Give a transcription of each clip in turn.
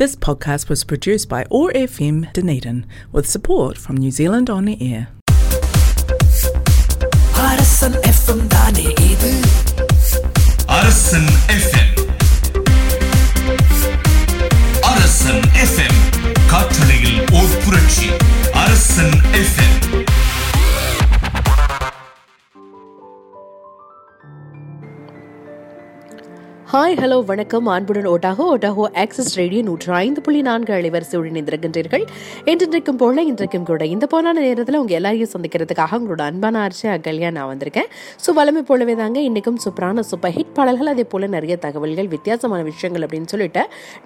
This podcast was produced by OAR FM Dunedin with support from New Zealand On Air. அரசன் FM தானே இது அரசன் FM அரசன் FM காற்றலையில் ஓர் புரட்சி அரசன் எஃப்எம் hi hello வணக்கம். அன்புடன் ஓட்டாகோ ஓட்டாகோ ஆக்சஸ் ரேடியோ நூற்று ஐந்து புள்ளி நான்கு அலைவரிசையுடன் இணைந்திருக்கின்றீர்கள். என்றென்றைக்கும் போல இன்றைக்கும் கூட இந்த போனான நேரத்தில் உங்கள் எல்லாரையும் சந்திக்கிறதுக்காக உங்களோட அன்பான ஆர்ச்சி அகல்யா நான் வந்திருக்கேன். ஸோ வளமை போலவே தாங்க இன்றைக்கும் சூப்பரான சூப்பர் ஹிட் பாடல்கள் அதே போல் நிறைய தகவல்கள் வித்தியாசமான விஷயங்கள் அப்படின்னு சொல்லிட்டு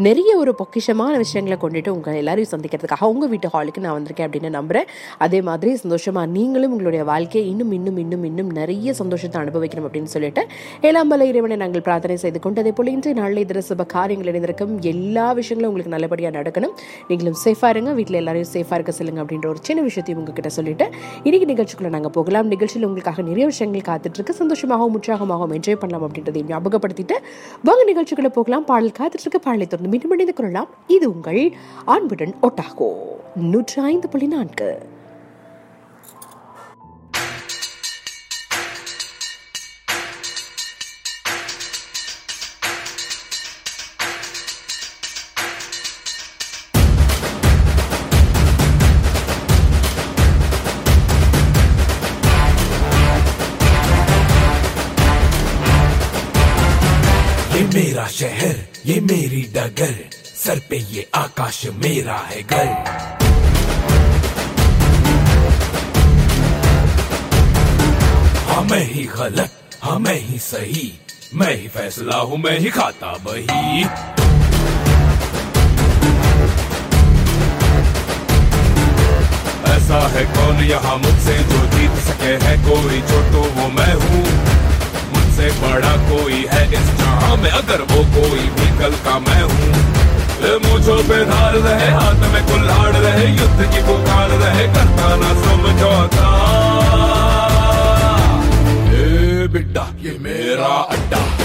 நிறைய ஒரு பொக்கிஷமான விஷயங்களை கொண்டுட்டு உங்கள் எல்லாரையும் சந்திக்கிறதுக்காக உங்கள் வீட்டு ஹாலுக்கு நான் வந்திருக்கேன் அப்படின்னு நம்புகிறேன் அதே மாதிரி சந்தோஷமாக நீங்களும் உங்களுடைய வாழ்க்கையை இன்னும் இன்னும் இன்னும் இன்னும் நிறைய சந்தோஷத்தை அனுபவிக்கணும் அப்படின்னு சொல்லிட்டு ஏழாம்பல இறைவனை நாங்கள் பிரார்த்தனை செய்து கொண்டு கொண்டதை போல இன்றைய நாளில் இதர சுப காரியங்கள் இணைந்திருக்கும். எல்லா விஷயங்களும் உங்களுக்கு நல்லபடியாக நடக்கணும். நீங்களும் சேஃபாக இருங்க. வீட்டில் எல்லாரையும் சேஃபாக இருக்க சொல்லுங்க அப்படின்ற ஒரு சின்ன விஷயத்தையும் உங்ககிட்ட சொல்லிட்டு இன்னைக்கு நிகழ்ச்சிக்குள்ள நாங்கள் போகலாம். நிகழ்ச்சியில் உங்களுக்காக நிறைய விஷயங்கள் காத்துட்டு இருக்கு. சந்தோஷமாகவும் உற்சாகமாகவும் என்ஜாய் பண்ணலாம் அப்படின்றதையும் ஞாபகப்படுத்திட்டு வாங்க நிகழ்ச்சிக்குள்ள போகலாம். பாடல் காத்துட்டு இருக்க. பாடலை தொடர்ந்து மீண்டும் இணைந்து கொள்ளலாம். இது உங்கள் அன்புடன் ஒட்டாகோ. நூற்றி ஐந்து புள்ளி நான்கு. मेरा शहर, ये मेरी डगर। सर पे ये आकाश मेरा है घर। हाँ मैं ही गलत हाँ मैं ही सही। मैं ही फैसला हूँ, मैं ही खाता बही। ऐसा है कौन यहाँ मुझसे जो जीत सके है? कोई जो तो वो मैं हूँ। मुझसे बड़ा कोई है इस जहाँ में। अगर वो कोई भी कल का मैं हूँ मुझो पे धार रहे, हाथ में कुल्हाड़ रहे, युद्ध की पुकार रहे, करता ना समझौता बिड्डा, ये मेरा अड्डा।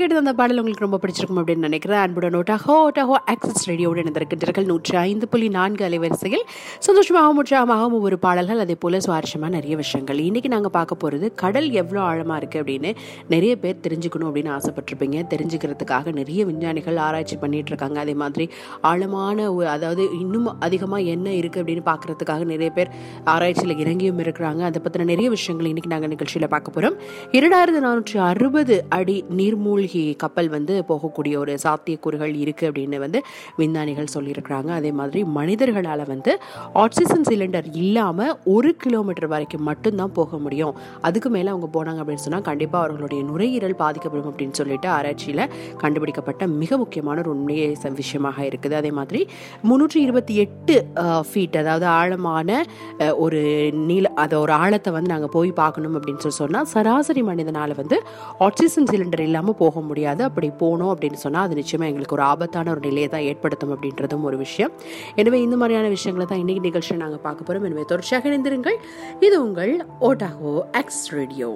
கேட்டது அந்த பாடல் உங்களுக்கு ரொம்ப பிடிச்சிருக்கும் அப்படின்னு நினைக்கிறேன். அன்புடன் ஓட்டாகோ ஓட்டாகோ ஆக்சஸ் ரேடியோடு இணைந்திருக்கின்றீர்கள். நூற்றி ஐந்து புள்ளி நான்கு அலைவரிசையில் சந்தோஷமாகவும் உற்சாகமாகவும் ஒவ்வொரு பாடல்கள் அதே போல் சுவாரஸ்யமாக நிறைய விஷயங்கள். இன்றைக்கி நாங்கள் பார்க்க போகிறது கடல் எவ்வளோ ஆழமாக இருக்குது அப்படின்னு நிறைய பேர் தெரிஞ்சுக்கணும் அப்படின்னு ஆசைப்பட்டிருப்பீங்க. தெரிஞ்சுக்கிறதுக்காக நிறைய விஞ்ஞானிகள் ஆராய்ச்சி பண்ணிட்டு இருக்காங்க. அதே மாதிரி ஆழமான ஒரு- அதாவது இன்னும் அதிகமாக என்ன இருக்குது அப்படின்னு பார்க்கறதுக்காக நிறைய பேர் ஆராய்ச்சியில் இறங்கியும் இருக்கிறாங்க. அதை பற்றின நிறைய விஷயங்கள் இன்றைக்கி நாங்கள் நிகழ்ச்சியில் பார்க்க போகிறோம் இரண்டாயிரத்து நானூற்றி அறுபது அடி நீர்மூழ்கி கப்பல் வந்து போகக்கூடிய ஒரு சாத்தியக்கூறுகள் இருக்குது அப்படின்னு வந்து விஞ்ஞானிகள் சொல்லியிருக்கிறாங்க. அதே மாதிரி மனிதர்களால் வந்து ஆக்சிஜன் சிலிண்டர் இல்லாமல் ஒரு கிலோமீட்டர் வரைக்கும் மட்டும்தான் போக முடியும். அதுக்கு மேலே அவங்க போனாங்க அப்படின்னு சொன்னால் கண்டிப்பாக அவர்களுடைய நுரையீரல் பாதிக்கப்படும் அப்படின்னு சொல்லிட்டு ஆராய்ச்சியில் கண்டுபிடிக்கப்பட்ட மிக முக்கியமான ஒரு உண்மையை விஷயமாக இருக்குது. அதே மாதிரி முந்நூற்றி இருபத்தி எட்டு ஃபீட் அதாவது ஆழமான ஒரு நீள அதை ஒரு ஆழத்தை வந்து நாங்கள் போய் பார்க்கணும் அப்படின்னு சொல்லி சொன்னால் சராசரி மனிதனால் வந்து ஆக்சிஜன் சிலிண்டர் இல்லாமல் போக முடியாது. அப்படி போனோம் அப்படின்னு சொன்னால் அது நிச்சயமாக எங்களுக்கு ஒரு ஆபத்தான ஒரு நிலையை தான் ஏற்படுத்தும் அப்படின்றதும் ஒரு விஷயம். எனவே இந்த மாதிரியான விஷயங்களை தான் இன்னைக்கு நிகழ்ச்சியை நாங்கள் பார்க்க போகிறோம் எனவே தொடர்ச்சியாக இணைந்திருங்கள். இது உங்கள் ஓட்டாகோ எக்ஸ் ரேடியோ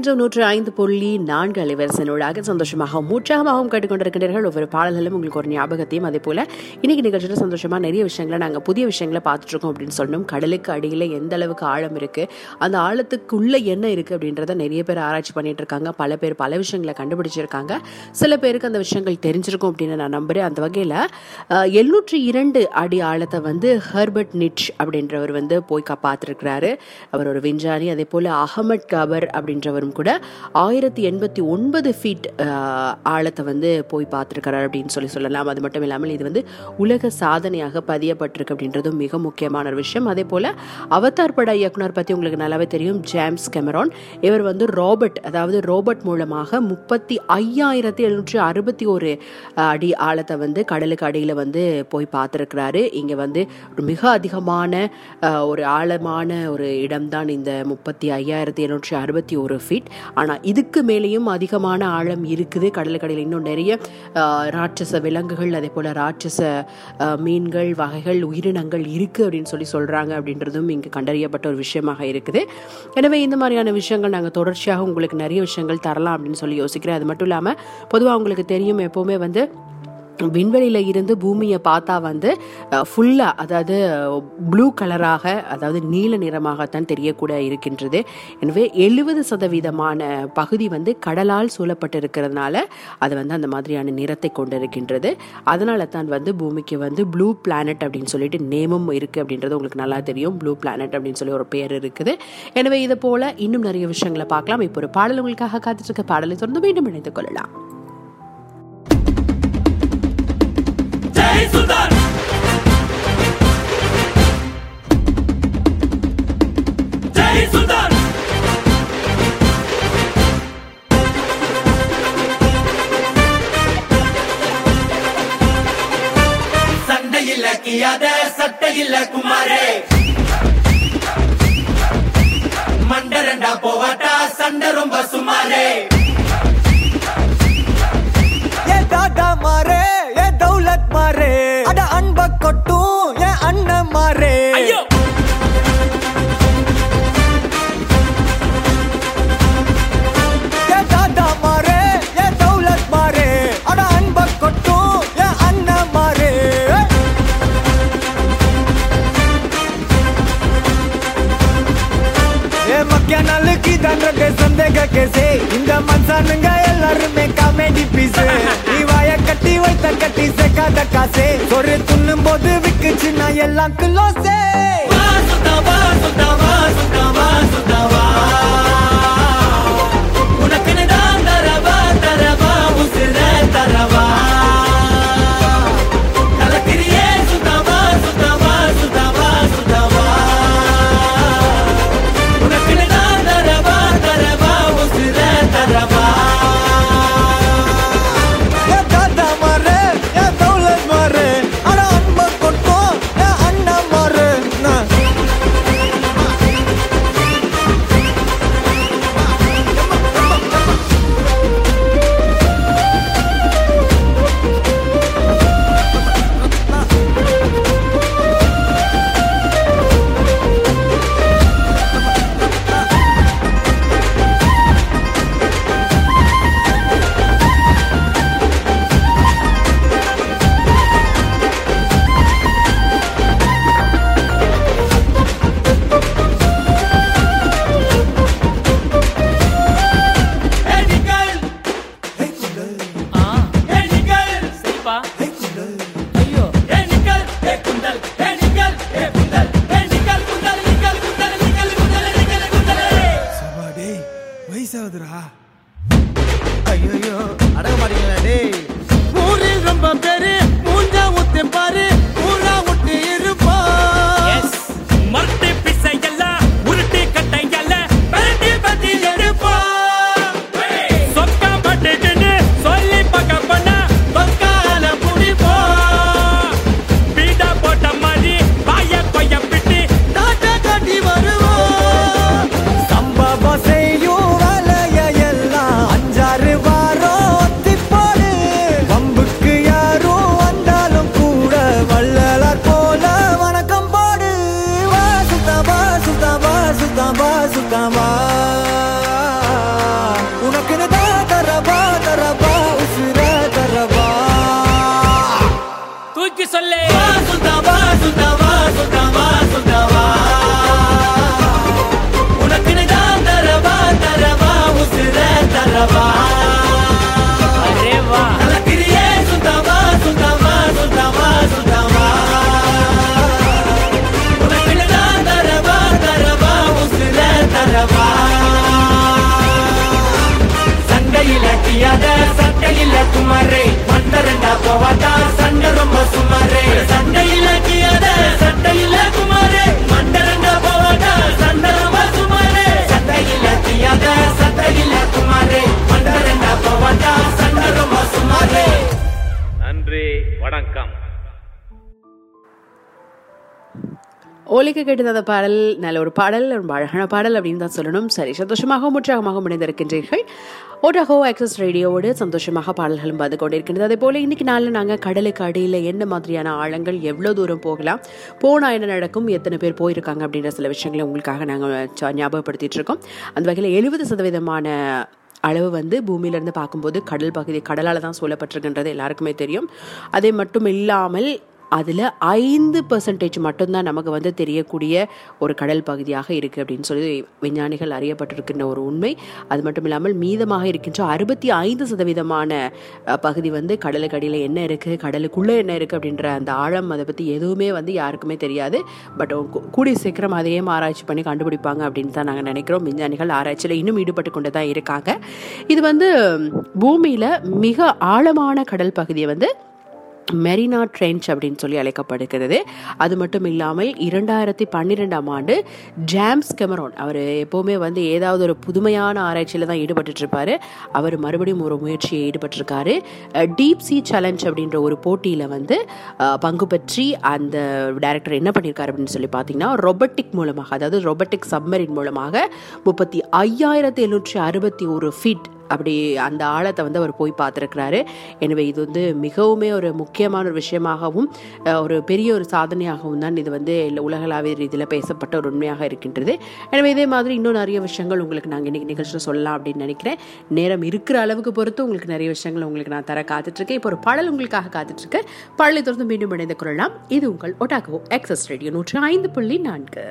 இணைந்திருக்கின்ற நூற்று ஐந்து புள்ளி நான்கு அலைவரிசனூடாக சந்தோஷமாகவும் உற்சாகமாகவும் கேட்டுக்கொண்டிருக்கின்றீர்கள். ஒவ்வொரு பாடல்களும் உங்களுக்கு ஒரு ஞாபகத்தையும் அதே போல இன்னைக்கு நிகழ்ச்சியில் சந்தோஷமா நிறைய விஷயங்களை நாங்கள் புதிய விஷயங்களை பார்த்துட்டு இருக்கோம் அப்படின்னு சொன்னோம் கடலுக்கு அடியில் எந்த அளவுக்கு ஆழம் இருக்கு அந்த ஆழத்துக்குள்ள என்ன இருக்கு அப்படின்றத நிறைய பேர் ஆராய்ச்சி பண்ணிட்டு இருக்காங்க பல பேர் பல விஷயங்களை கண்டுபிடிச்சிருக்காங்க. சில பேருக்கு அந்த விஷயங்கள் தெரிஞ்சிருக்கும் அப்படின்னு நான் நம்புறேன். அந்த வகையில் எழுநூற்றி இரண்டு அடி ஆழத்தை வந்து ஹெர்பர்ட் நிச் அப்படின்றவர் வந்து போய் காப்பாத்திருக்கிறாரு. அவர் ஒரு விஞ்ஞானி. அதே போல அகமட் கபர் அப்படின்றவரும் கூட ஆயிரத்தி எண்பத்தி ஒன்பது ஃபீட் ஆழத்தை வந்து போய் பார்த்துருக்கிறார் அப்படின்னு சொல்லி சொல்லலாம். அது மட்டும் இல்லாமல் இது வந்து உலக சாதனையாக பதியப்பட்டிருக்கு அப்படின்றதும் மிக முக்கியமான ஒரு விஷயம். அதே போல அவதார் பட இயக்குனர் பற்றி உங்களுக்கு நல்லாவே தெரியும் ஜேம்ஸ் கெமரான். இவர் வந்து ராபர்ட் அதாவது ரோபோட் மூலமாக முப்பத்தி ஐயாயிரத்தி எழுநூற்றி அறுபத்தி ஒரு அடி ஆழத்தை வந்து கடலுக்கு அடியில் வந்து போய் பார்த்துருக்கிறாரு. இங்கே வந்து மிக அதிகமான ஒரு ஆழமான ஒரு இடம்தான் இந்த முப்பத்தி ஐயாயிரத்தி எழுநூற்றி அறுபத்தி ஒரு ஃபீட் ஆனால் இதுக்கு மேலேயும் அதிகமான ஆழம் இருக்குது. கடலுக்கடையில் இன்னும் நிறைய ராட்சச விலங்குகள் அதே போல் ராட்சச மீன்கள் வகைகள் உயிரினங்கள் இருக்குது அப்படின்னு சொல்லி சொல்கிறாங்க அப்படின்றதும் இங்கே கண்டறியப்பட்ட ஒரு விஷயமாக இருக்குது. எனவே இந்த மாதிரியான விஷயங்கள் நாங்கள் தொடர்ச்சியாக உங்களுக்கு நிறைய விஷயங்கள் தரலாம் அப்படின்னு சொல்லி யோசிக்கிறேன். அது மட்டும் இல்லாமல் பொதுவாக உங்களுக்கு தெரியும் எப்போவுமே வந்து விண்வெளியில் இருந்து பூமியை பார்த்தா வந்து ஃபுல்லாக அதாவது ப்ளூ கலராக அதாவது நீல நிறமாகத்தான் தெரியக்கூட இருக்கின்றது. எனவே எழுபது சதவீதமான பகுதி வந்து கடலால் சூழப்பட்டிருக்கிறதுனால அது வந்து அந்த மாதிரியான நிறத்தை கொண்டிருக்கின்றது. அதனால தான் வந்து பூமிக்கு வந்து ப்ளூ பிளானட் அப்படின்னு சொல்லிட்டு நேமும் இருக்குது அப்படின்றது உங்களுக்கு நல்லா தெரியும். ப்ளூ பிளானட் அப்படின்னு சொல்லி ஒரு பேர் இருக்குது. எனவே இது போல இன்னும் நிறைய விஷயங்களை பார்க்கலாம். இப்போ ஒரு பாடல் உங்களுக்காக காத்துட்டு இருக்க பாடலை தொடர்ந்து மீண்டும் இணைந்து கொள்ளலாம். கியாத சட்டையில் குமாரே மண்டரண்டா போவாட்டா சண்டை ரொம்ப சுமாரே. agarré சந்தேக கேசே. இந்த மன்சானுங்க எல்லாருமே காமெடி பீஸ் நீ வாய கட்டி வைத்த கட்டி சேர்க்காத காசே. ஒரு துண்ணும் போது விக்குச்சு நான் எல்லாம் கிலோசே உனக்கு ஓலிக்க அந்த பாடல் நல்ல ஒரு பாடல் ரொம்ப அழகான பாடல் அப்படின்னு தான் சொல்லணும். சரி சந்தோஷமாகவும் உற்சாகமாகவும் இணைந்திருக்கின்றீர்கள் ஓட்டாகோ ஆக்சஸ் ரேடியோவோடு சந்தோஷமாக பாடல்களும் பார்த்து கொண்டிருக்கின்றது. அதே போல இன்னைக்கு நாளில் நாங்கள் கடலுக்கு அடியில் என்ன மாதிரியான ஆழங்கள் எவ்வளோ தூரம் போகலாம் போனால் என்ன நடக்கும் எத்தனை பேர் போயிருக்காங்க அப்படின்ற சில விஷயங்களை உங்களுக்காக நாங்கள் ஞாபகப்படுத்திட்டு இருக்கோம். அந்த வகையில் எழுபது சதவீதமான அளவு வந்து பூமியிலேருந்து பார்க்கும்போது கடல் பகுதி கடலால் தான் சூழப்பட்டிருக்கின்றது. எல்லாருக்குமே தெரியும். அதே மட்டும் இல்லாமல் அதில் ஐந்து பர்சன்டேஜ் மட்டும்தான் நமக்கு வந்து தெரியக்கூடிய ஒரு கடல் பகுதியாக இருக்குது அப்படின்னு சொல்லி விஞ்ஞானிகள் அறியப்பட்டிருக்கின்ற ஒரு உண்மை. அது மட்டும் இல்லாமல் மீதமாக இருக்கின்ற அறுபத்தி ஐந்து சதவீதமான பகுதி வந்து கடலுக்கு அடியில் என்ன இருக்குது கடலுக்குள்ளே என்ன இருக்குது அப்படின்ற அந்த ஆழம் அதை பற்றி எதுவுமே வந்து யாருக்குமே தெரியாது. பட் கூடிய சீக்கிரம் அதையும் ஆராய்ச்சி பண்ணி கண்டுபிடிப்பாங்க அப்படின்னு தான் நாங்கள் நினைக்கிறோம். விஞ்ஞானிகள் ஆராய்ச்சியில் இன்னும் ஈடுபட்டு கொண்டு தான் இருக்காங்க. இது வந்து பூமியில் மிக ஆழமான கடல் பகுதியை வந்து மெரினா ட்ரென்ச் அப்படின்னு சொல்லி அழைக்கப்படுகிறது. அது மட்டும் இல்லாமல் இரண்டாயிரத்தி பன்னிரெண்டாம் ஆண்டு ஜேம்ஸ் கெமரோன் அவர் எப்போவுமே வந்து ஏதாவது ஒரு புதுமையான ஆராய்ச்சியில் தான் ஈடுபட்டுட்டு இருப்பாரு அவர் மறுபடியும் ஒரு முயற்சியை ஈடுபட்டிருக்காரு. டீப் சி சேலஞ்ச் அப்படின்ற ஒரு போட்டியில் வந்து பங்கு பற்றி அந்த டைரக்டர் என்ன பண்ணியிருக்காரு அப்படின்னு சொல்லி பார்த்தீங்கன்னா ரொபோட்டிக் மூலமாக அதாவது ரொபோட்டிக் சப்மரின் மூலமாக முப்பத்தி ஐயாயிரத்தி எழுநூற்றி அறுபத்தி ஒரு ஃபீட் அப்படி அந்த ஆழத்தை வந்து அவர் போய் பார்த்துருக்கிறாரு. எனவே இது வந்து மிகவுமே ஒரு முக்கியமான ஒரு விஷயமாகவும் ஒரு பெரிய ஒரு சாதனையாகவும் தான் இது வந்து உலகளாவிய ரீதியில் பேசப்பட்ட ஒரு உண்மையாக இருக்கின்றது. எனவே இதே மாதிரி இன்னும் நிறைய விஷயங்கள் உங்களுக்கு நாங்கள் இன்னைக்கு நிகழ்ச்சியில் சொல்லலாம் அப்படின்னு நினைக்கிறேன். நேரம் இருக்கிற அளவுக்கு பொறுத்து உங்களுக்கு நிறைய விஷயங்கள் உங்களுக்கு நான் தர காத்துட்ருக்கேன். இப்போ ஒரு பாடல் உங்களுக்காக காத்துட்ருக்கேன். பாடலை தொடர்ந்து மீண்டும் இணைந்து கொள்ளலாம். இது உங்கள் ஒட்டாகோ எக்ஸஸ் ரேடியோ நூற்றி ஐந்து புள்ளி நான்கு.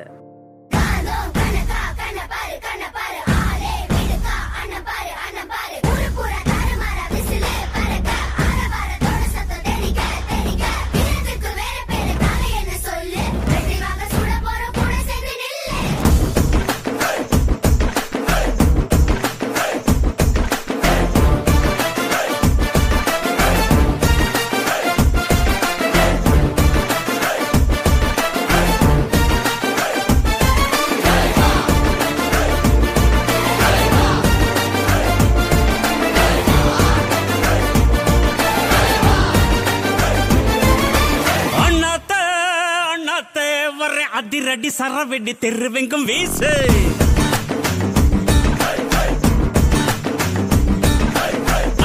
அதிரடி சரவெடி தெருவெங்கும் வீசு.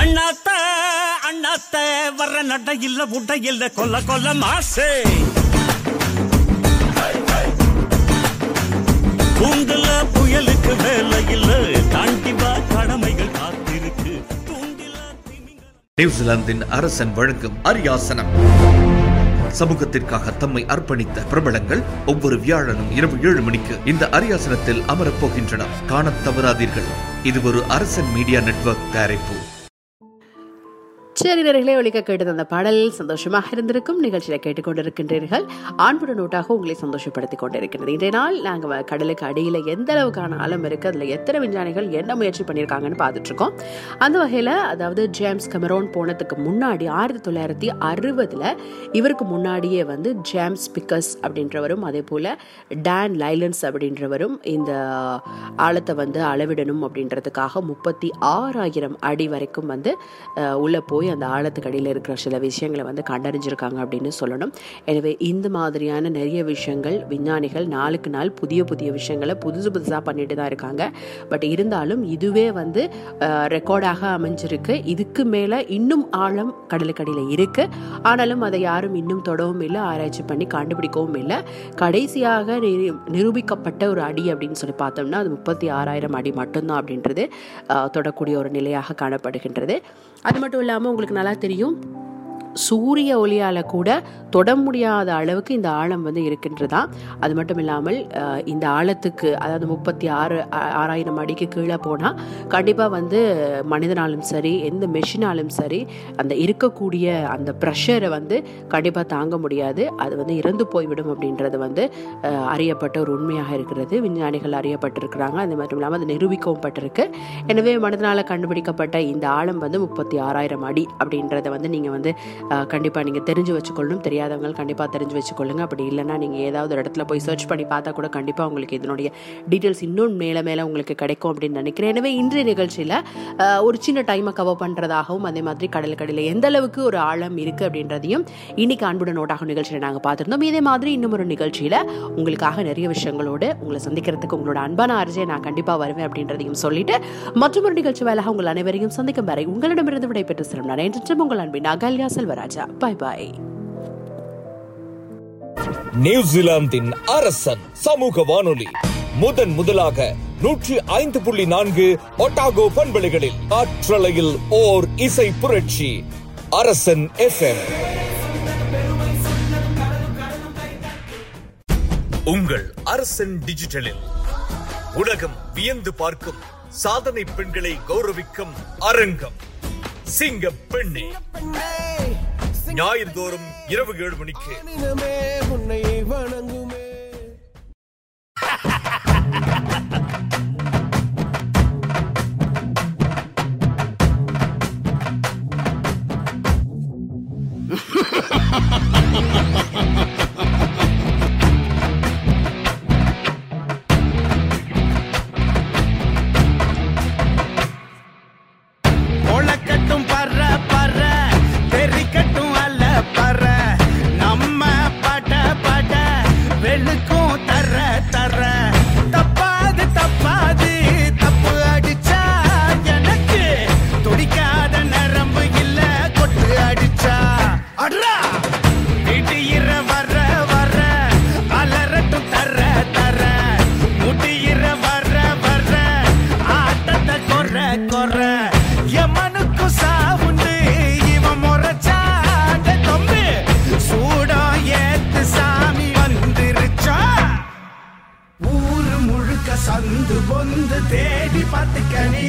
அண்ணாத்த அண்ணாத்த வர நட இல்ல உட இல்ல கொல்ல கொல்ல மாசு. கூண்டுல புயலுக்கு வேலை இல்ல தாண்டி வா கடமைகள் காத்திருக்கு. நியூசிலாந்தின் அரசன் வழங்கும் அரியாசனம். சமூகத்திற்காக தம்மை அர்ப்பணித்த பிரபலங்கள் ஒவ்வொரு வியாழனும் இரவு ஏழு மணிக்கு இந்த அரியாசனத்தில் அமரப் போகின்றனர். காணத் தவறாதீர்கள். இது ஒரு அரசன் மீடியா நெட்வொர்க் தயாரிப்பு. சரி ஒழிக்க கேட்டது அந்த பாடல் சந்தோஷமாக இருந்திருக்கும். நிகழ்ச்சியில் கேட்டுக்கொண்டிருக்கின்றீர்கள். ஆண்புட நோட்டாக உங்களை சந்தோஷப்படுத்திக் கொண்டிருக்கிறது. இன்றைய நாள் நாங்கள் கடலுக்கு அடியில் எந்த அளவுக்கான ஆழம் இருக்குது அதில் எத்தனை விஞ்ஞானிகள் என்ன முயற்சி பண்ணியிருக்காங்கன்னு பார்த்துட்டு இருக்கோம் அந்த வகையில் அதாவது ஜேம்ஸ் கெமரோன் போனதுக்கு முன்னாடி ஆயிரத்தி தொள்ளாயிரத்தி அறுபதில் இவருக்கு முன்னாடியே வந்து ஜேம்ஸ் பிக்கஸ் அப்படின்றவரும் அதே போல் டேன் லைலன்ஸ் அப்படின்றவரும் இந்த ஆழத்தை வந்து அளவிடணும் அப்படின்றதுக்காக முப்பத்தி ஆறாயிரம் அடி வரைக்கும் வந்து உள்ளே உள்ள போய் அந்த ஆழத்துக்கு அடியில் இருக்கிற சில விஷயங்களை வந்து கண்டறிஞ்சிருக்காங்க அப்படின்னு சொல்லணும். எனவே இந்த மாதிரியான நிறைய விஷயங்கள் விஞ்ஞானிகள் நாளுக்கு நாள் புதிய புதிய விஷயங்களை புதுசு புதுசாக பண்ணிட்டு தான் இருக்காங்க. பட் இருந்தாலும் இதுவே வந்து ரெக்கார்டாக அமைஞ்சிருக்கு. இதுக்கு மேலே இன்னும் ஆழம் கடலுக்கடியில் இருக்கு. ஆனாலும் அதை யாரும் இன்னும் தொடவும் இல்லை ஆராய்ச்சி பண்ணி கண்டுபிடிக்கவும் இல்லை. கடைசியாக நிரு- நிரூபிக்கப்பட்ட ஒரு அடி அப்படின்னு சொல்லி பார்த்தோம்னா அது முப்பத்தி ஆறாயிரம் அடி மட்டும்தான் அப்படின்றது தொடக்கூடிய ஒரு நிலையாக காணப்படுகின்றது. அது மட்டும் இல்லாமல் உங்களுக்கு நல்லா தெரியும். சூரிய ஒளியால் கூட தொட முடியாத அளவுக்கு இந்த ஆழம் வந்து இருக்கின்றதா? அது மட்டும் இல்லாமல் இந்த ஆழத்துக்கு அதாவது முப்பத்தி ஆறு ஆறாயிரம் அடிக்கு கீழே போனால் கண்டிப்பாக வந்து மனிதனாலும் சரி எந்த மெஷினாலும் சரி அந்த இருக்கக்கூடிய அந்த ப்ரெஷரை வந்து கண்டிப்பாக தாங்க முடியாது. அது வந்து இறந்து போய்விடும் அப்படின்றது வந்து அறியப்பட்ட ஒரு உண்மையாக இருக்கிறது. விஞ்ஞானிகள் அறியப்பட்டிருக்கிறாங்க. அது மட்டும் இல்லாமல் அது நிரூபிக்கவும் பட்டிருக்கு. எனவே மனிதனால் கண்டுபிடிக்கப்பட்ட இந்த ஆழம் வந்து முப்பத்தி ஆறாயிரம் அடி அப்படின்றத வந்து நீங்கள் வந்து கண்டிப்பாக நீங்கள் தெரிஞ்சு வச்சுக்கொள்ளணும். தெரியாதவங்க கண்டிப்பாக தெரிஞ்சு வச்சுக்கொள்ளுங்க. அப்படி இல்லைன்னா நீங்கள் ஏதாவது ஒரு இடத்துல போய் சர்ச் பண்ணி பார்த்தா கூட கண்டிப்பாக உங்களுக்கு இதனுடைய டீட்டெயில்ஸ் இன்னும் மேலே மேலே உங்களுக்கு கிடைக்கும் அப்படின்னு நினைக்கிறேன். எனவே இன்றைய நிகழ்ச்சியில் ஒரு சின்ன டைமை கவர் பண்ணுறதாகவும் அதே மாதிரி கடலுக்கடையில் எந்த அளவுக்கு ஒரு ஆழம் இருக்குது அப்படின்றதையும் இன்னைக்கு அன்புடன் நோட்டாகும் நிகழ்ச்சியில் நாங்கள் பார்த்துருந்தோம். இதே மாதிரி இன்னும் ஒரு நிகழ்ச்சியில் உங்களுக்காக நிறைய விஷயங்களோடு உங்களை சந்திக்கிறதுக்கு உங்களோட அன்பான அரிஜை நான் கண்டிப்பாக வருவேன் அப்படின்றதையும் சொல்லிட்டு மற்றொரு நிகழ்ச்சி வேலையாக உங்கள் அனைவரையும் சந்திக்கும் வரை உங்களிடமிருந்து விடைபெற்று செல்லும் நான் உங்கள் அன்பின் அகல்யா செல்வராஜா பாய் பாய் நியூசிலாந்தின் அரசன் சமூக வானொலி. முதன் முதலாக நூற்றி ஐந்து புள்ளி நான்கு ஒட்டாகோ பண்பலைகளில் காற்றலையில் ஓர் இசை புரட்சி. அரசன் எஃப்எம் உங்கள் அரசன் டிஜிட்டலில் உலகம் வியந்து பார்க்கும் சாதனை பெண்களை கௌரவிக்கும் அரங்கம். சிங்க பெண்ணே ஞாயிறு தோறும் இரவு ஏழு மணிக்கு. சந்து பொந்து தேடி பார்த்துக்கணி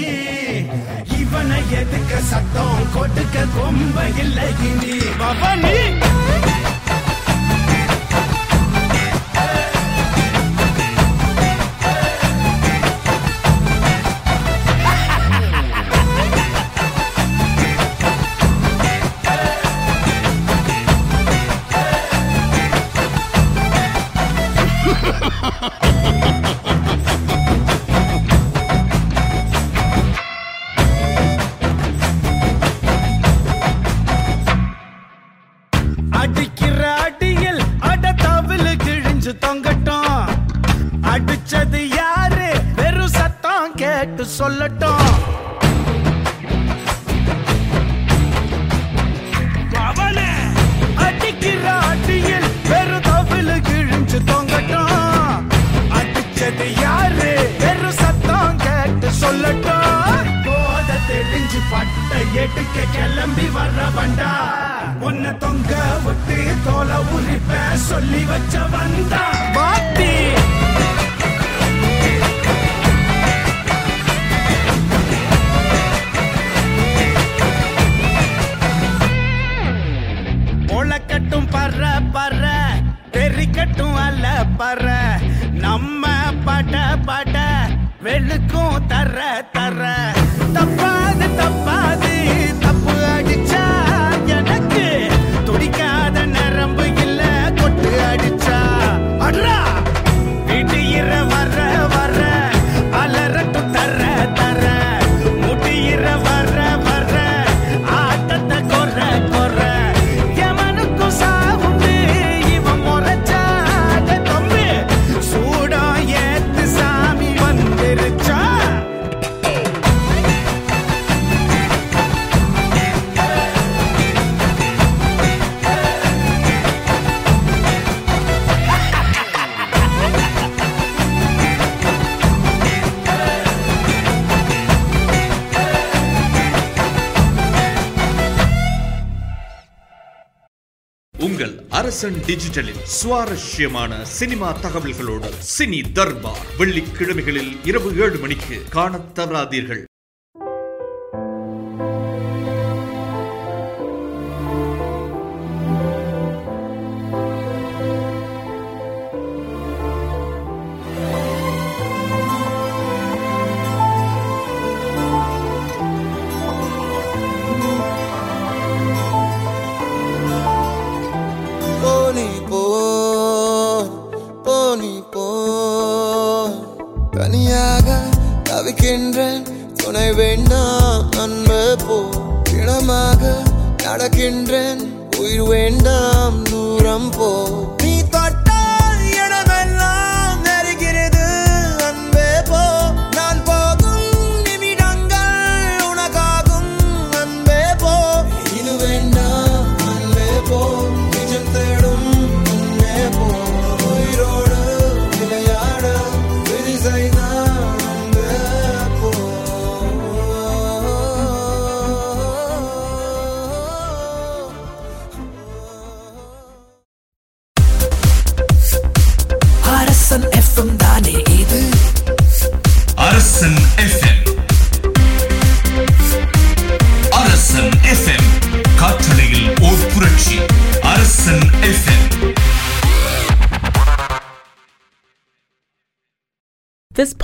இவனை எதுக்க சத்தம் கொடுக்க கொம்ப இல்லை இனி பவனி சொல்லி உங்கள் டிஜிட்டலில் சுவாரஸ்யமான சினிமா தகவல்களோடு சினி தர்பார். வெள்ளிக்கிழமைகளில் இரவு ஏழு மணிக்கு காணத் தவறாதீர்கள். நடக்கின்றேன் உயிர் வேண்டாம் தூரம் போ.